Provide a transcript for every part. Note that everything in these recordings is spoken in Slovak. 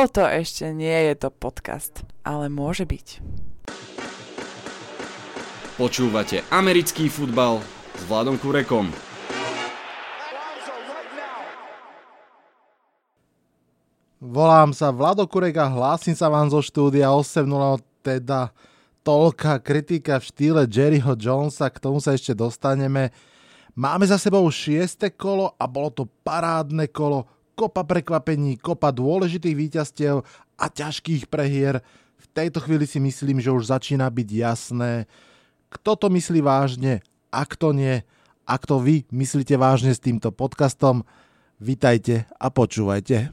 toto ešte nie je to podcast, ale môže byť. Počúvate americký futbal s Vladom Kurekom. Volám sa Vlado Kurek a hlásim sa vám zo štúdia 8.0, teda toľká kritika v štýle Jerryho Jonesa, k tomu sa ešte dostaneme. Máme za sebou šieste kolo a bolo to parádne kolo, kopa prekvapení, kopa dôležitých víťazstiev a ťažkých prehier. V tejto chvíli si myslím, že už začína byť jasné, kto to myslí vážne a kto nie. Ak to vy myslíte vážne s týmto podcastom, vitajte a počúvajte.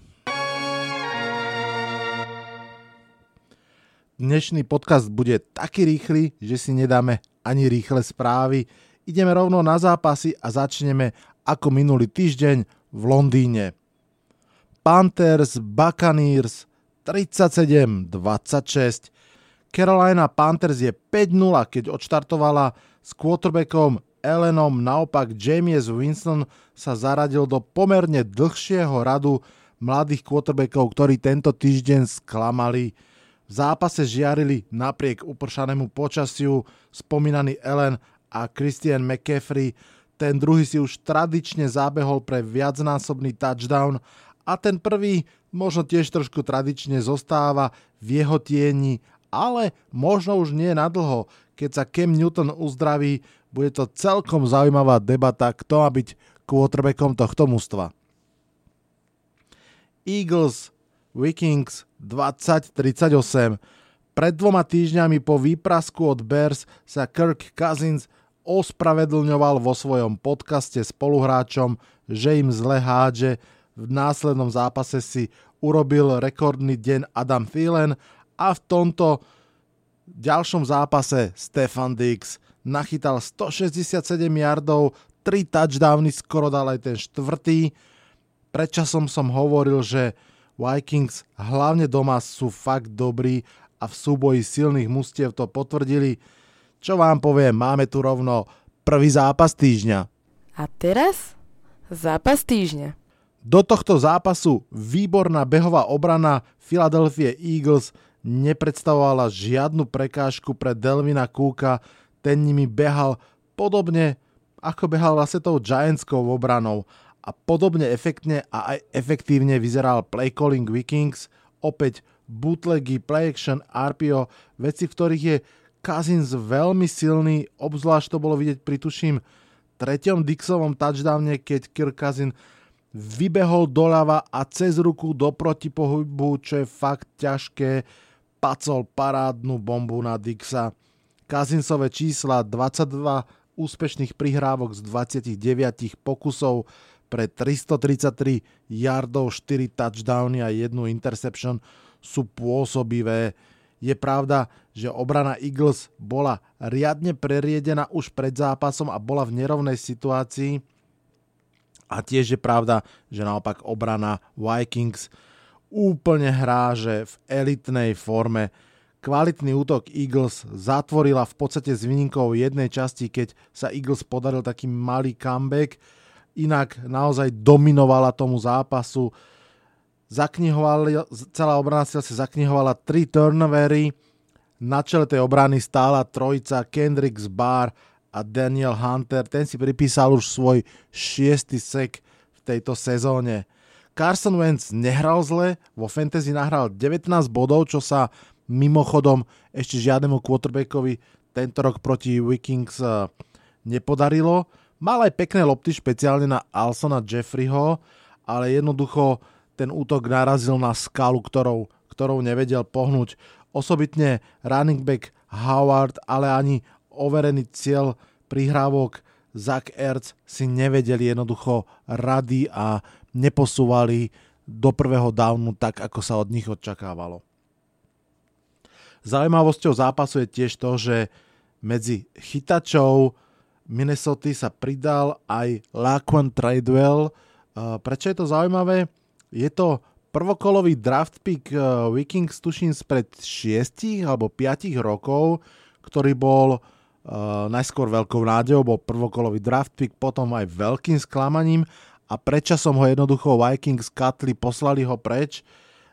Dnešný podcast bude taký rýchly, že si nedáme ani rýchle správy. Ideme rovno na zápasy a začneme ako minulý týždeň v Londýne. Panthers Buccaneers 37-26. Carolina Panthers je 5-0, keď odštartovala s quarterbackom Ellenom, naopak James Winston sa zaradil do pomerne dlhšieho radu mladých quarterbackov, ktorí tento týždeň sklamali. V zápase žiarili napriek upršanému počasiu spomínaný Ellen a Christian McCaffrey. Ten druhý si už tradične zabehol pre viacnásobný touchdown a ten prvý možno tiež trošku tradične zostáva v jeho tieni, ale možno už nie nadlho. Keď sa Cam Newton uzdraví, bude to celkom zaujímavá debata, kto má byť quarterbackom tohto mužstva. Eagles Vikings 2038 Pred dvoma týždňami po výprasku od Bears sa Kirk Cousins ospravedlňoval vo svojom podcaste spoluhráčom, že im zle hádže v následnom zápase si urobil rekordný deň Adam Thielen a v tomto ďalšom zápase Stefan Dix nachytal 167 yardov, 3 touchdowny, skoro dal aj ten štvrtý. Predčasom som hovoril, že Vikings hlavne doma sú fakt dobrí a v súboji silných mustiev to potvrdili. Čo vám poviem, máme tu rovno prvý zápas týždňa. A teraz zápas týždňa. Do tohto zápasu výborná behová obrana Philadelphia Eagles nepredstavovala žiadnu prekážku pre Delvina Kúka, ten nimi behal podobne ako behal vlastne tou Giantskou obranou. A podobne efektne a aj efektívne vyzeral play calling Vikings, opäť bootlegy, play action, RPO, veci, v ktorých je Cousins veľmi silný, obzvlášť to bolo vidieť pri tuším treťom Dixovom touchdowne, keď Kirk Cousins vybehol doľava a cez ruku do protipohybu, čo je fakt ťažké, pacol parádnu bombu na Dixa. Kazinsové čísla 22 úspešných prihrávok z 29 pokusov pre 333 yardov, 4 touchdowny a 1 interception sú pôsobivé. Je pravda, že obrana Eagles bola riadne preriedená už pred zápasom a bola v nerovnej situácii a tiež je pravda, že naopak obrana Vikings úplne hrá, že v elitnej forme. Kvalitný útok Eagles zatvorila v podstate s výnimkou jednej časti, keď sa Eagles podaril taký malý comeback. Inak naozaj dominovala tomu zápasu. Celá obrana sa zaknihovala tri turnovery. Na čele tej obrany stála trojica Kendricks Bar a Daniel Hunter, ten si pripísal už svoj šiestý sek v tejto sezóne. Carson Wentz nehral zle, vo fantasy nahral 19 bodov, čo sa mimochodom ešte žiadnemu quarterbackovi tento rok proti Vikings eh, nepodarilo. Mal aj pekné lopty špeciálne na Alsona Jeffreyho, ale jednoducho ten útok narazil na skalu, ktorou, ktorou nevedel pohnúť. Osobitne running back Howard, ale ani overený cieľ prihrávok Zach Ertz si nevedeli jednoducho rady a neposúvali do prvého downu tak, ako sa od nich očakávalo. Zaujímavosťou zápasu je tiež to, že medzi chytačov Minnesota sa pridal aj Laquan Tradewell. Prečo je to zaujímavé? Je to prvokolový draft pick Vikings, tuším, spred 6 alebo 5 rokov, ktorý bol Uh, najskôr veľkou nádejou bol prvokolový draft pick, potom aj veľkým sklamaním a predčasom ho jednoducho Vikings katli, poslali ho preč.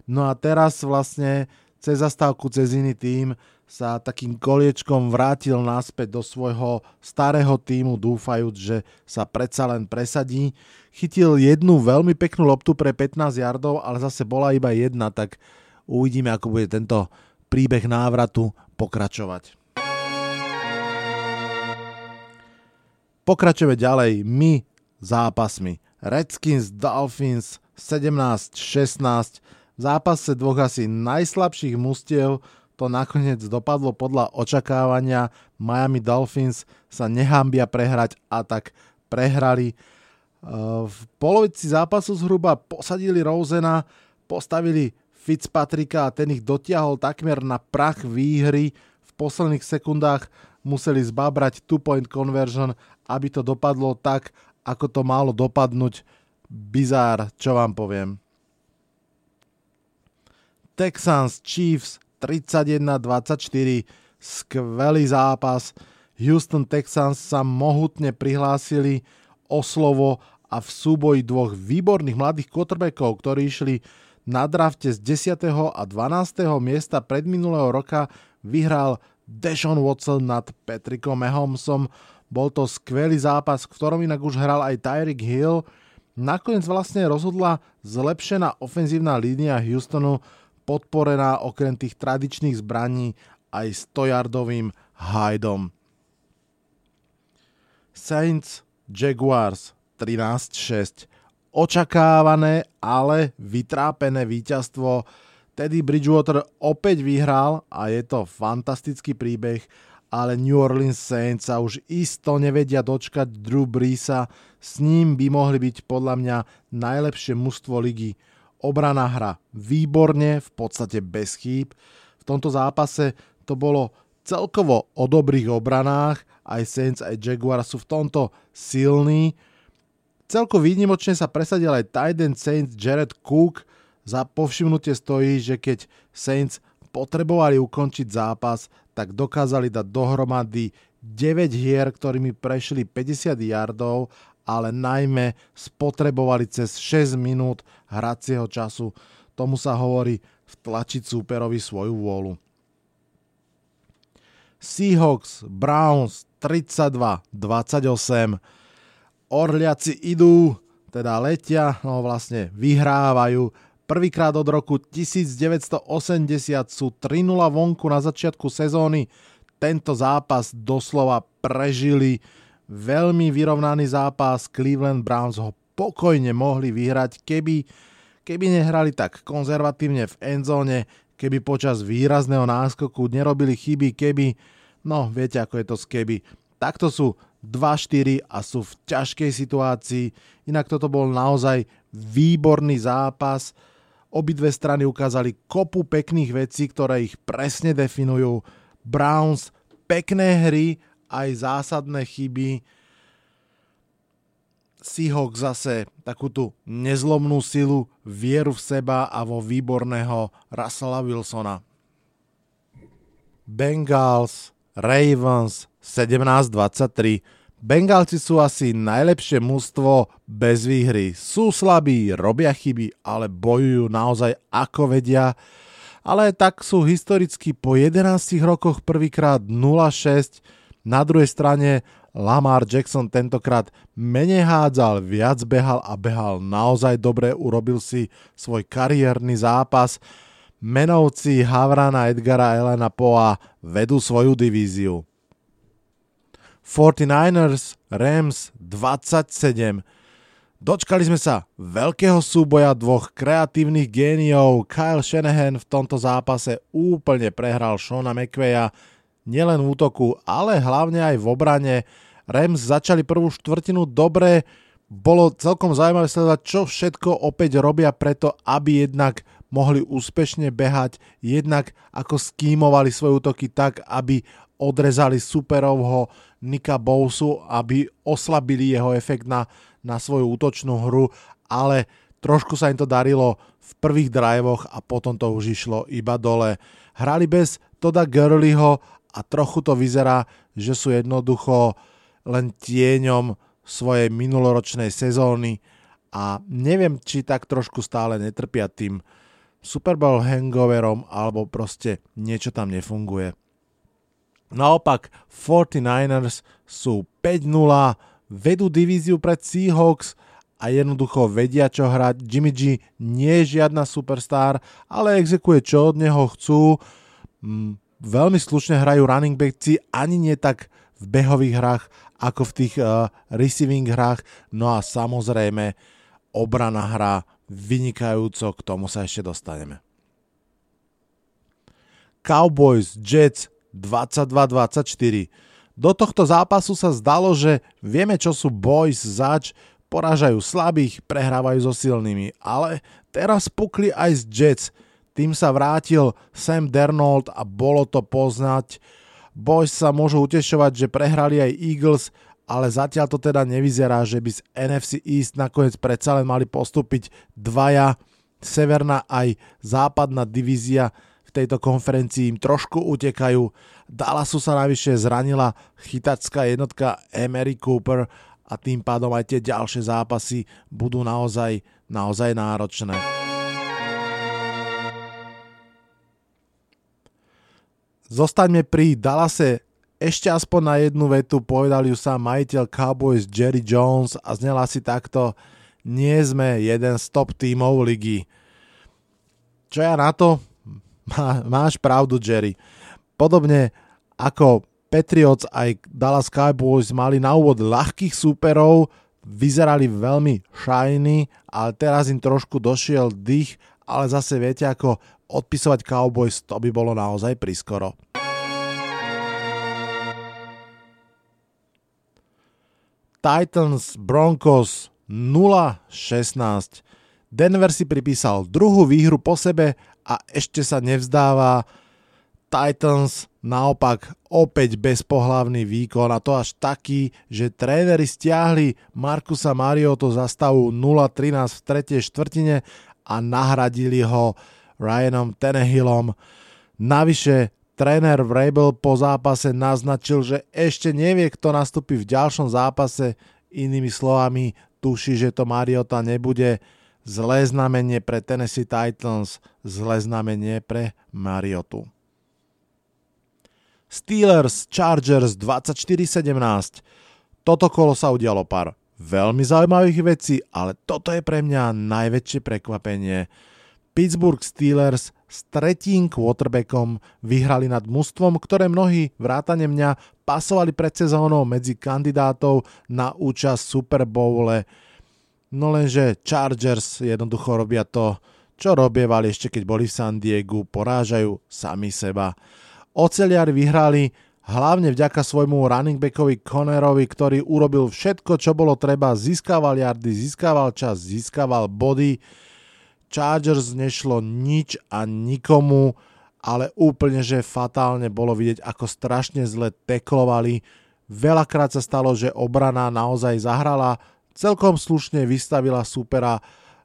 No a teraz vlastne cez zastávku, cez iný tým sa takým koliečkom vrátil naspäť do svojho starého týmu, dúfajúc, že sa predsa len presadí. Chytil jednu veľmi peknú loptu pre 15 yardov, ale zase bola iba jedna, tak uvidíme, ako bude tento príbeh návratu pokračovať. Pokračujeme ďalej my zápasmi. Redskins Dolphins 17-16. V zápase dvoch asi najslabších mustiev to nakoniec dopadlo podľa očakávania. Miami Dolphins sa nehambia prehrať a tak prehrali. E, v polovici zápasu zhruba posadili Rosena, postavili Fitzpatricka a ten ich dotiahol takmer na prach výhry. V posledných sekundách museli zbabrať two-point conversion, aby to dopadlo tak, ako to malo dopadnúť. Bizár, čo vám poviem. Texans Chiefs 31-24. Skvelý zápas. Houston Texans sa mohutne prihlásili o slovo a v súboji dvoch výborných mladých quarterbackov, ktorí išli na drafte z 10. a 12. miesta predminulého roka, vyhral Deshaun Watson nad Patrickom Mahomesom. Bol to skvelý zápas, v ktorom inak už hral aj Tyreek Hill. Nakoniec vlastne rozhodla zlepšená ofenzívna línia Houstonu, podporená okrem tých tradičných zbraní aj 100-yardovým Hydom. Saints Jaguars 13-6. Očakávané, ale vytrápené víťazstvo. Teddy Bridgewater opäť vyhral a je to fantastický príbeh, ale New Orleans Saints sa už isto nevedia dočkať Drew Breesa. S ním by mohli byť podľa mňa najlepšie mužstvo ligy obrana hra výborne, v podstate bez chýb. V tomto zápase to bolo celkovo o dobrých obranách, aj Saints, aj Jaguar sú v tomto silní. Celko výnimočne sa presadil aj Titan Saints Jared Cook. Za povšimnutie stojí, že keď Saints potrebovali ukončiť zápas, tak dokázali dať dohromady 9 hier, ktorými prešli 50 yardov ale najmä spotrebovali cez 6 minút hracieho času. Tomu sa hovorí vtlačiť súperovi svoju vôľu. Seahawks, Browns 32-28. Orliaci idú, teda letia, no vlastne vyhrávajú. Prvýkrát od roku 1980 sú 3-0 vonku na začiatku sezóny. Tento zápas doslova prežili veľmi vyrovnaný zápas. Cleveland Browns ho pokojne mohli vyhrať, keby, keby nehrali tak konzervatívne v endzóne, keby počas výrazného náskoku nerobili chyby, keby, no viete ako je to s keby. Takto sú 2-4 a sú v ťažkej situácii. Inak toto bol naozaj výborný zápas. Obidve strany ukázali kopu pekných vecí, ktoré ich presne definujú. Browns pekné hry aj zásadné chyby. Seahawks zase takú tú nezlomnú silu, vieru v seba a vo výborného Russella Wilsona. Bengals, Ravens 17-23. Bengálci sú asi najlepšie mužstvo bez výhry. Sú slabí, robia chyby, ale bojujú naozaj ako vedia. Ale tak sú historicky po 11 rokoch prvýkrát 0-6 na druhej strane Lamar Jackson tentokrát menej hádzal, viac behal a behal naozaj dobre, urobil si svoj kariérny zápas. Menovci Havrana Edgara Elena Poa vedú svoju divíziu. 49ers Rams 27 Dočkali sme sa veľkého súboja dvoch kreatívnych géniov. Kyle Shanahan v tomto zápase úplne prehral Shona McVeya nielen v útoku, ale hlavne aj v obrane. Rams začali prvú štvrtinu dobre, bolo celkom zaujímavé sledovať, čo všetko opäť robia preto, aby jednak mohli úspešne behať, jednak ako skýmovali svoje útoky tak, aby odrezali superovho Nika Bousu, aby oslabili jeho efekt na, na svoju útočnú hru, ale trošku sa im to darilo v prvých drivoch a potom to už išlo iba dole. Hrali bez Toda Gurleyho a trochu to vyzerá, že sú jednoducho len tieňom svojej minuloročnej sezóny a neviem, či tak trošku stále netrpia tým, Super Bowl hangoverom alebo proste niečo tam nefunguje. Naopak 49ers sú 5-0, vedú divíziu pred Seahawks a jednoducho vedia čo hrať. Jimmy G nie je žiadna superstar, ale exekuje čo od neho chcú. Mm, veľmi slušne hrajú running backsi, ani nie tak v behových hrách, ako v tých uh, receiving hrách. No a samozrejme obrana hrá vynikajúco, k tomu sa ešte dostaneme. Cowboys, Jets 22-24. Do tohto zápasu sa zdalo, že vieme, čo sú boys zač, porážajú slabých, prehrávajú so silnými, ale teraz pukli aj z Jets. Tým sa vrátil Sam Dernold a bolo to poznať. Boys sa môžu utešovať, že prehrali aj Eagles, ale zatiaľ to teda nevyzerá, že by z NFC East nakoniec predsa len mali postúpiť dvaja. Severná aj západná divízia tejto konferencii im trošku utekajú. Dallasu sa navyše zranila chytacká jednotka Emery Cooper a tým pádom aj tie ďalšie zápasy budú naozaj, naozaj náročné. Zostaňme pri Dallase ešte aspoň na jednu vetu, povedal ju sám majiteľ Cowboys Jerry Jones a znela si takto, nie sme jeden z top tímov ligy. Čo ja na to? Má, máš pravdu, Jerry. Podobne ako Patriots aj Dallas Cowboys mali na úvod ľahkých súperov, vyzerali veľmi shiny, ale teraz im trošku došiel dých, ale zase viete ako odpisovať Cowboys, to by bolo naozaj priskoro. Titans Broncos 0-16. Denver si pripísal druhú výhru po sebe a ešte sa nevzdáva. Titans naopak opäť bezpohlavný výkon a to až taký, že tréneri stiahli Markusa Marioto za stavu 0-13 v tretej štvrtine a nahradili ho Ryanom Tenehillom. Navyše Tréner Vrabel po zápase naznačil, že ešte nevie, kto nastúpi v ďalšom zápase. Inými slovami, tuší, že to Mariota nebude. Zlé znamenie pre Tennessee Titans, zlé znamenie pre Mariotu. Steelers Chargers 24-17. Toto kolo sa udialo pár veľmi zaujímavých vecí, ale toto je pre mňa najväčšie prekvapenie. Pittsburgh Steelers s tretím quarterbackom vyhrali nad mužstvom, ktoré mnohí vrátane mňa pasovali pred sezónou medzi kandidátov na účasť Super Bowle. No lenže Chargers jednoducho robia to, čo robievali ešte keď boli v San Diegu, porážajú sami seba. Oceliari vyhrali hlavne vďaka svojmu running backovi Connerovi, ktorý urobil všetko, čo bolo treba, získaval yardy, získaval čas, získaval body, Chargers nešlo nič a nikomu, ale úplne, že fatálne bolo vidieť, ako strašne zle teklovali. Veľakrát sa stalo, že obrana naozaj zahrala, celkom slušne vystavila supera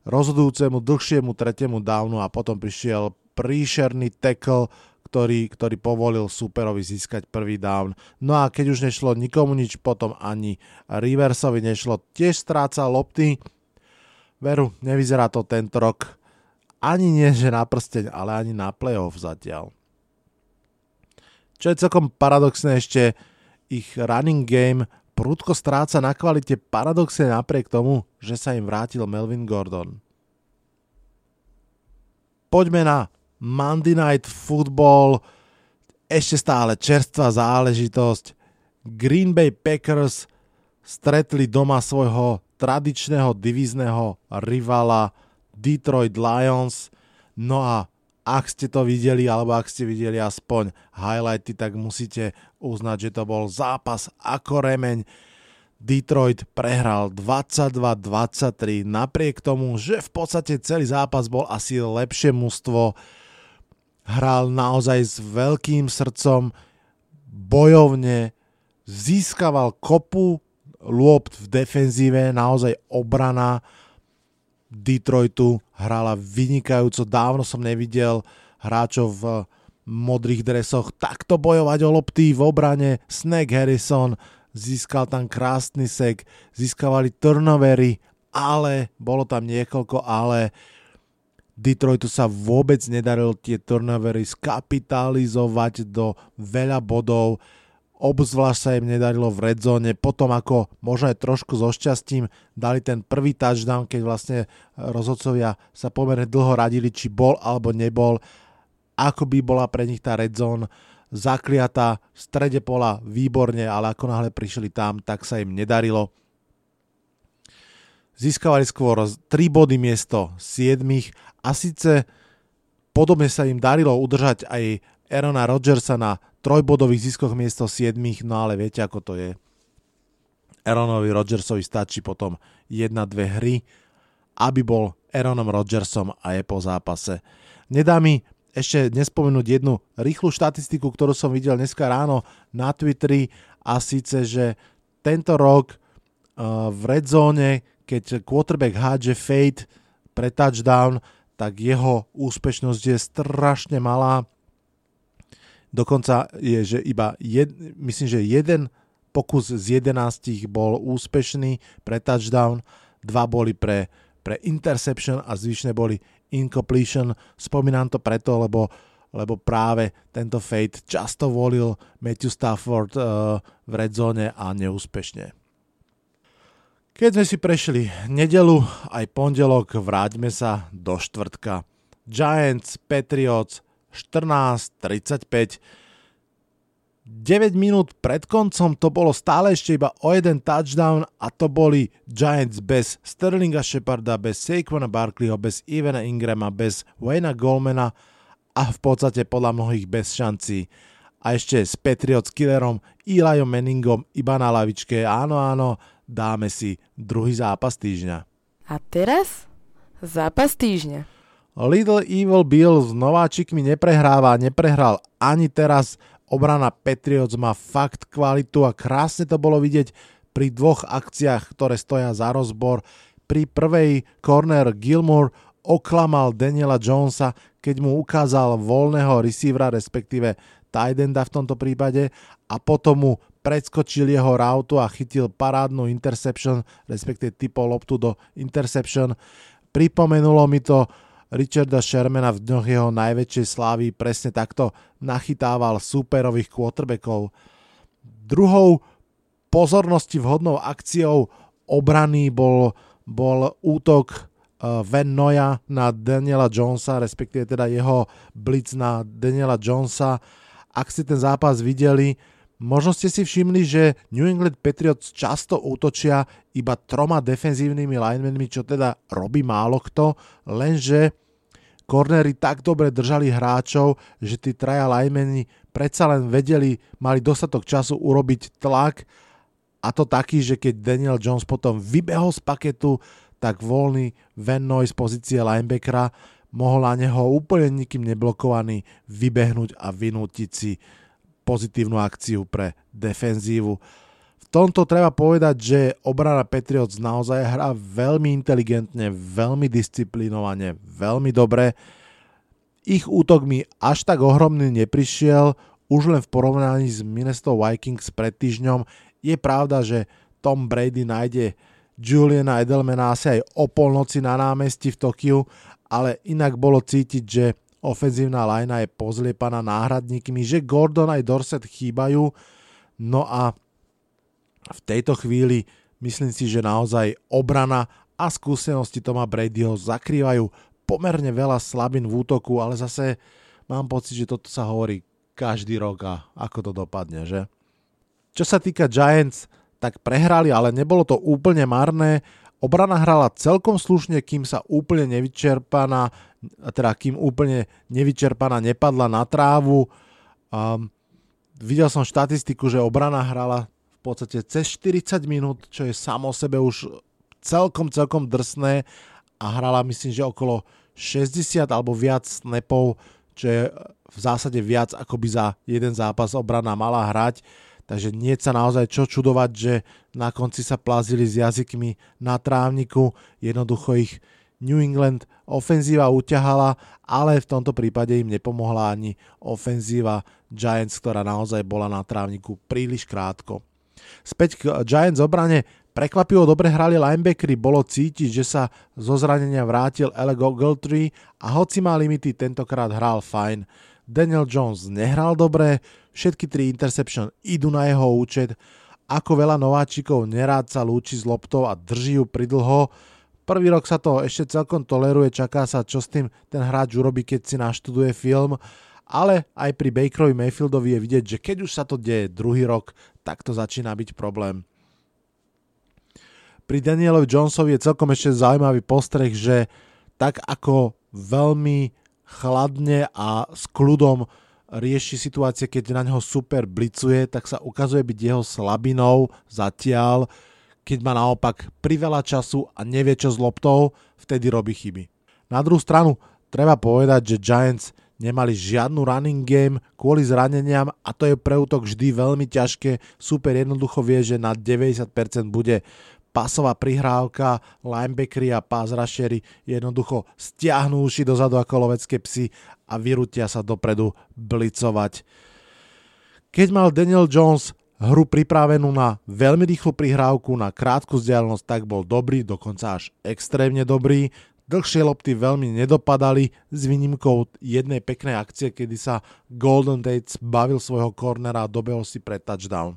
rozhodujúcemu dlhšiemu tretiemu downu a potom prišiel príšerný tackle, ktorý, ktorý povolil superovi získať prvý down. No a keď už nešlo nikomu nič, potom ani Riversovi nešlo, tiež stráca lopty. Veru, nevyzerá to tento rok ani nie, že na prsteň, ale ani na playoff zatiaľ. Čo je celkom paradoxné ešte, ich running game prudko stráca na kvalite paradoxne napriek tomu, že sa im vrátil Melvin Gordon. Poďme na Monday Night Football, ešte stále čerstvá záležitosť. Green Bay Packers stretli doma svojho tradičného divízneho rivala Detroit Lions. No a ak ste to videli, alebo ak ste videli aspoň highlighty, tak musíte uznať, že to bol zápas ako remeň. Detroit prehral 22-23 napriek tomu, že v podstate celý zápas bol asi lepšie mužstvo. Hral naozaj s veľkým srdcom, bojovne, získaval kopu lôb v defenzíve, naozaj obrana Detroitu hrala vynikajúco. Dávno som nevidel hráčov v modrých dresoch takto bojovať o lopty v obrane. Snake Harrison získal tam krásny sek, získavali turnovery, ale bolo tam niekoľko ale. Detroitu sa vôbec nedarilo tie turnovery skapitalizovať do veľa bodov, obzvlášť sa im nedarilo v redzone, potom ako možno aj trošku so šťastím dali ten prvý touchdown, keď vlastne rozhodcovia sa pomerne dlho radili, či bol alebo nebol, ako by bola pre nich tá redzone zakliatá v strede pola výborne, ale ako náhle prišli tam, tak sa im nedarilo. Získavali skôr 3 body miesto 7 a síce podobne sa im darilo udržať aj Erona Rodgersa na trojbodových ziskoch miesto 7, no ale viete ako to je. Aaronovi Rodgersovi stačí potom 1-2 hry, aby bol Aaronom Rodgersom a je po zápase. Nedá mi ešte nespomenúť jednu rýchlu štatistiku, ktorú som videl dneska ráno na Twitteri a síce, že tento rok uh, v red zone keď quarterback hádže fade pre touchdown, tak jeho úspešnosť je strašne malá. Dokonca je, že iba jed, myslím, že jeden pokus z 11 bol úspešný pre touchdown, dva boli pre, pre interception a zvyšné boli incompletion. Spomínam to preto, lebo, lebo práve tento fade často volil Matthew Stafford uh, v red zone a neúspešne. Keď sme si prešli nedelu aj pondelok, vráťme sa do štvrtka. Giants, Patriots 14.35 9 minút pred koncom to bolo stále ešte iba o jeden touchdown a to boli Giants bez Sterlinga Sheparda, bez Saquona Barkleyho, bez Ivana Ingrama, bez Wayna Goldmana a v podstate podľa mnohých bez šancí. A ešte s Patriots killerom Eliom Manningom iba na lavičke. Áno, áno, dáme si druhý zápas týždňa. A teraz zápas týždňa. Little Evil Bill s nováčikmi neprehráva, neprehral ani teraz. Obrana Patriots má fakt kvalitu a krásne to bolo vidieť pri dvoch akciách, ktoré stoja za rozbor. Pri prvej corner Gilmore oklamal Daniela Jonesa, keď mu ukázal voľného receivera, respektíve tight enda v tomto prípade a potom mu predskočil jeho rautu a chytil parádnu interception, respektíve typol loptu do interception. Pripomenulo mi to Richarda Shermana v dňoch jeho najväčšej slávy, presne takto nachytával superových quarterbackov. Druhou pozornosti vhodnou akciou obrany bol, bol útok uh, Van Noya na Daniela Jonesa, respektíve teda jeho blitz na Daniela Jonesa. Ak ste ten zápas videli, Možno ste si všimli, že New England Patriots často útočia iba troma defenzívnymi linemenmi, čo teda robí málo kto, lenže kornery tak dobre držali hráčov, že tí traja linemeni predsa len vedeli, mali dostatok času urobiť tlak a to taký, že keď Daniel Jones potom vybehol z paketu, tak voľný Van Noy z pozície linebackera mohol na neho úplne nikým neblokovaný vybehnúť a vynútiť si pozitívnu akciu pre defenzívu. V tomto treba povedať, že obrana Patriots naozaj hrá veľmi inteligentne, veľmi disciplinovane, veľmi dobre. Ich útok mi až tak ohromný neprišiel, už len v porovnaní s Minnesota Vikings pred týždňom. Je pravda, že Tom Brady nájde Juliana Edelmana asi aj o polnoci na námestí v Tokiu, ale inak bolo cítiť, že ofenzívna lajna je pozliepaná náhradníkmi, že Gordon aj Dorset chýbajú. No a v tejto chvíli myslím si, že naozaj obrana a skúsenosti Toma Bradyho zakrývajú pomerne veľa slabín v útoku, ale zase mám pocit, že toto sa hovorí každý rok a ako to dopadne, že? Čo sa týka Giants, tak prehrali, ale nebolo to úplne marné. Obrana hrala celkom slušne, kým sa úplne nevyčerpaná, teda kým úplne nevyčerpaná nepadla na trávu. Um, videl som štatistiku, že obrana hrala v podstate cez 40 minút, čo je samo sebe už celkom, celkom drsné a hrala myslím, že okolo 60 alebo viac snapov, čo je v zásade viac ako by za jeden zápas obrana mala hrať. Takže nie sa naozaj čo čudovať, že na konci sa plazili s jazykmi na trávniku. Jednoducho ich New England ofenzíva uťahala, ale v tomto prípade im nepomohla ani ofenzíva Giants, ktorá naozaj bola na trávniku príliš krátko. Späť k Giants obrane Prekvapivo dobre hrali linebackery, bolo cítiť, že sa zo zranenia vrátil Alec Ogletree a hoci má limity, tentokrát hral fajn. Daniel Jones nehral dobre, všetky tri interception idú na jeho účet, ako veľa nováčikov nerád sa lúči s loptou a drží ju pridlho. Prvý rok sa to ešte celkom toleruje, čaká sa, čo s tým ten hráč urobí, keď si naštuduje film, ale aj pri Bakerovi Mayfieldovi je vidieť, že keď už sa to deje druhý rok, tak to začína byť problém. Pri Danielovi Jonesovi je celkom ešte zaujímavý postreh, že tak ako veľmi chladne a s kľudom rieši situácie, keď na neho super blicuje, tak sa ukazuje byť jeho slabinou zatiaľ, keď má naopak priveľa času a nevie čo s loptou, vtedy robí chyby. Na druhú stranu treba povedať, že Giants nemali žiadnu running game kvôli zraneniam a to je pre útok vždy veľmi ťažké. Super jednoducho vie, že na 90% bude pasová prihrávka, linebackery a pass rushery jednoducho stiahnú uši dozadu ako lovecké psy a vyrútia sa dopredu blicovať. Keď mal Daniel Jones hru pripravenú na veľmi rýchlu prihrávku, na krátku vzdialenosť, tak bol dobrý, dokonca až extrémne dobrý. Dlhšie lopty veľmi nedopadali s výnimkou jednej peknej akcie, kedy sa Golden Tate bavil svojho cornera a dobehol si pre touchdown.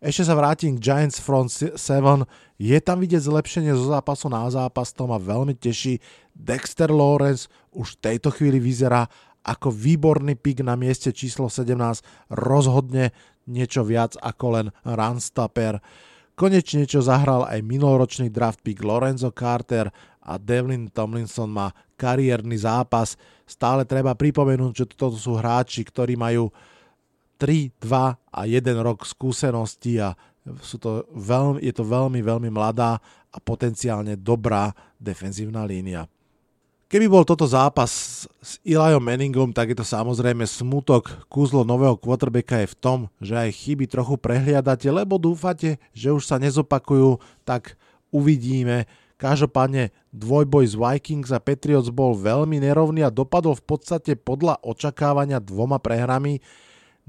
Ešte sa vrátim k Giants Front 7. Je tam vidieť zlepšenie zo zápasu na zápas, to ma veľmi teší. Dexter Lawrence už v tejto chvíli vyzerá ako výborný pik na mieste číslo 17, rozhodne niečo viac ako len runstopper. Konečne čo zahral aj minuloročný draft pick Lorenzo Carter a Devlin Tomlinson má kariérny zápas. Stále treba pripomenúť, že toto sú hráči, ktorí majú 3, 2 a 1 rok skúsenosti a sú to veľmi, je to veľmi, veľmi mladá a potenciálne dobrá defenzívna línia. Keby bol toto zápas s Eliom Manningom, tak je to samozrejme smutok. Kúzlo nového quarterbacka je v tom, že aj chyby trochu prehliadate, lebo dúfate, že už sa nezopakujú, tak uvidíme. Každopádne dvojboj z Vikings a Patriots bol veľmi nerovný a dopadol v podstate podľa očakávania dvoma prehrami.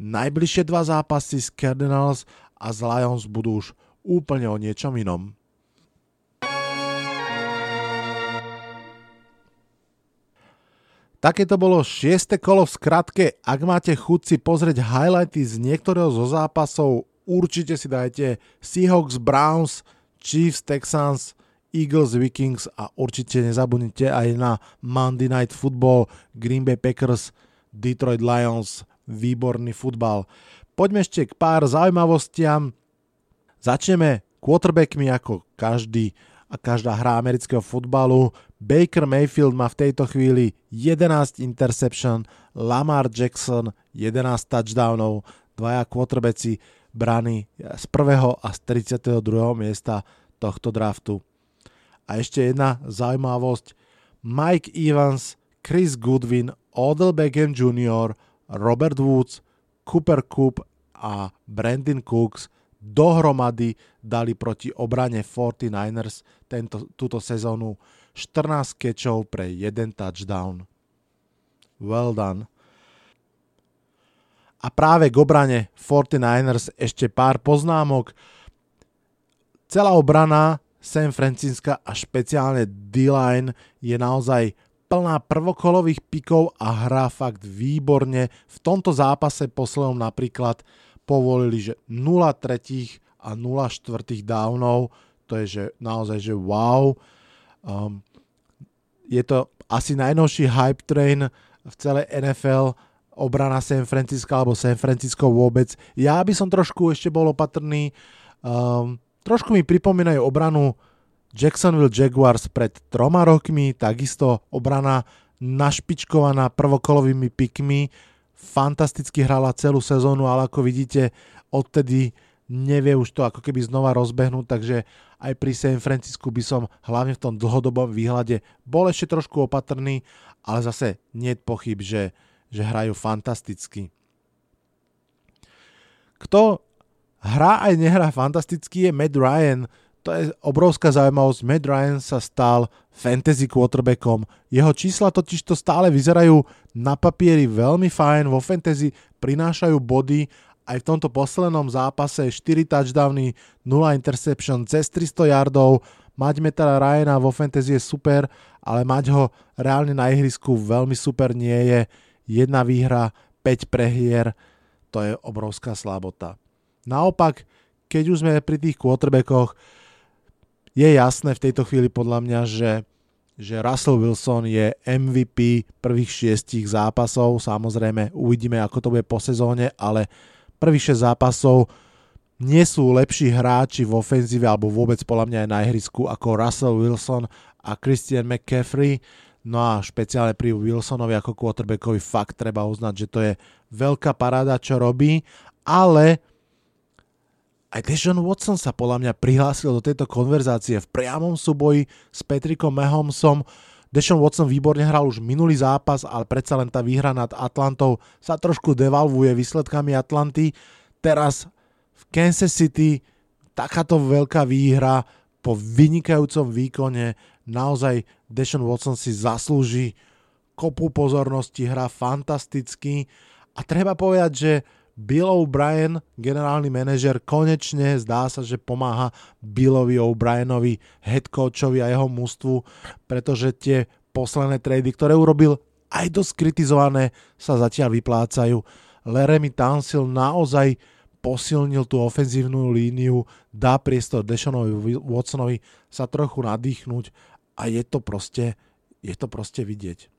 Najbližšie dva zápasy s Cardinals a z Lions budú už úplne o niečom inom. Také to bolo šieste kolo v skratke. Ak máte chuť si pozrieť highlighty z niektorého zo zápasov, určite si dajte Seahawks, Browns, Chiefs, Texans, Eagles, Vikings a určite nezabudnite aj na Monday Night Football, Green Bay Packers, Detroit Lions, výborný futbal. Poďme ešte k pár zaujímavostiam. Začneme quarterbackmi ako každý a každá hra amerického futbalu. Baker Mayfield má v tejto chvíli 11 interception, Lamar Jackson 11 touchdownov, dvaja quarterbacki brany z prvého a z 32. miesta tohto draftu. A ešte jedna zaujímavosť. Mike Evans, Chris Goodwin, Odell Beckham Jr., Robert Woods, Cooper Coop a Brandon Cooks dohromady dali proti obrane 49ers tento, túto sezónu 14 kečov pre jeden touchdown. Well done. A práve k obrane 49ers ešte pár poznámok. Celá obrana San Francisca a špeciálne D-line je naozaj plná prvokolových pikov a hrá fakt výborne. V tomto zápase poslednom napríklad povolili, že 0 tretích a 0 štvrtých downov, to je že, naozaj, že wow. Um, je to asi najnovší hype train v celej NFL, obrana San Francisco alebo San Francisco vôbec. Ja by som trošku ešte bol opatrný. Um, trošku mi pripomínajú obranu Jacksonville Jaguars pred troma rokmi, takisto obrana našpičkovaná prvokolovými pikmi, fantasticky hrala celú sezónu, ale ako vidíte, odtedy nevie už to ako keby znova rozbehnúť, takže aj pri San Francisku by som hlavne v tom dlhodobom výhľade bol ešte trošku opatrný, ale zase nie pochyb, že, že hrajú fantasticky. Kto hrá aj nehrá fantasticky je Matt Ryan, to je obrovská zaujímavosť. Matt Ryan sa stal fantasy quarterbackom. Jeho čísla totiž to stále vyzerajú na papieri veľmi fajn, vo fantasy prinášajú body, aj v tomto poslednom zápase 4 touchdowny, 0 interception, cez 300 yardov. Mať Metara Ryana vo fantasy je super, ale mať ho reálne na ihrisku veľmi super nie je. Jedna výhra, 5 prehier, to je obrovská slabota. Naopak, keď už sme pri tých quarterbackoch, je jasné v tejto chvíli podľa mňa, že, že Russell Wilson je MVP prvých šiestich zápasov. Samozrejme, uvidíme, ako to bude po sezóne, ale prvých 6 zápasov nie sú lepší hráči v ofenzíve alebo vôbec podľa mňa aj na ihrisku ako Russell Wilson a Christian McCaffrey. No a špeciálne pri Wilsonovi ako quarterbackovi fakt treba uznať, že to je veľká paráda, čo robí, ale aj Deshaun Watson sa podľa mňa prihlásil do tejto konverzácie v priamom súboji s Patrickom Mahomesom. Deshaun Watson výborne hral už minulý zápas, ale predsa len tá výhra nad Atlantou sa trošku devalvuje výsledkami Atlanty. Teraz v Kansas City takáto veľká výhra po vynikajúcom výkone naozaj Deshaun Watson si zaslúži kopu pozornosti, hrá fantasticky a treba povedať, že Bill O'Brien, generálny manažer, konečne zdá sa, že pomáha Billovi O'Brienovi, head coachovi a jeho mústvu, pretože tie posledné trady, ktoré urobil aj dosť kritizované, sa zatiaľ vyplácajú. Leremy Tansil naozaj posilnil tú ofenzívnu líniu, dá priestor Deshanovi Watsonovi sa trochu nadýchnuť a je to proste, je to proste vidieť.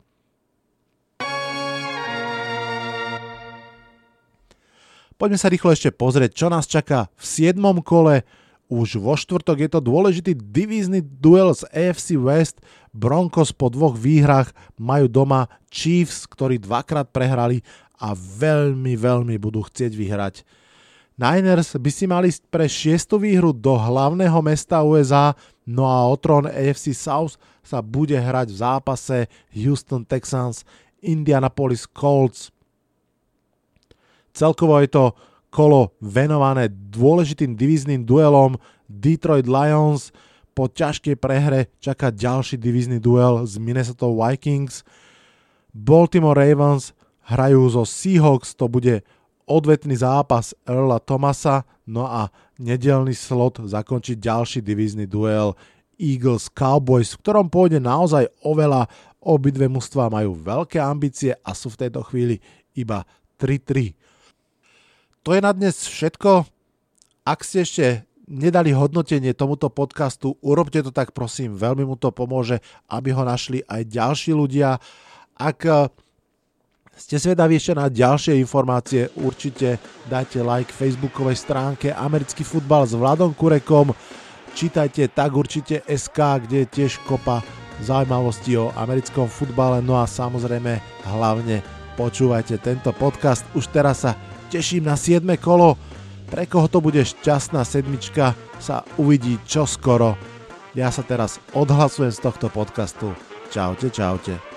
Poďme sa rýchlo ešte pozrieť, čo nás čaká v 7. kole. Už vo štvrtok je to dôležitý divízny duel z AFC West. Broncos po dvoch výhrách majú doma Chiefs, ktorí dvakrát prehrali a veľmi, veľmi budú chcieť vyhrať. Niners by si mali pre šiestu výhru do hlavného mesta USA, no a o trón AFC South sa bude hrať v zápase Houston Texans Indianapolis Colts. Celkovo je to kolo venované dôležitým divíznym duelom Detroit Lions. Po ťažkej prehre čaká ďalší divízny duel z Minnesota Vikings. Baltimore Ravens hrajú zo Seahawks, to bude odvetný zápas Earla Thomasa, no a nedelný slot zakončí ďalší divízny duel Eagles Cowboys, v ktorom pôjde naozaj oveľa. Obidve mužstva majú veľké ambície a sú v tejto chvíli iba 3-3. To je na dnes všetko. Ak ste ešte nedali hodnotenie tomuto podcastu, urobte to tak prosím, veľmi mu to pomôže, aby ho našli aj ďalší ľudia. Ak eh, ste zvedaví ešte na ďalšie informácie, určite dajte like facebookovej stránke Americký futbal s Vladom Kurekom. Čítajte tak určite SK, kde je tiež kopa zaujímavostí o americkom futbale. No a samozrejme hlavne počúvajte tento podcast. Už teraz sa teším na 7. kolo. Pre koho to bude šťastná sedmička, sa uvidí čoskoro. Ja sa teraz odhlasujem z tohto podcastu. Čaute, čaute.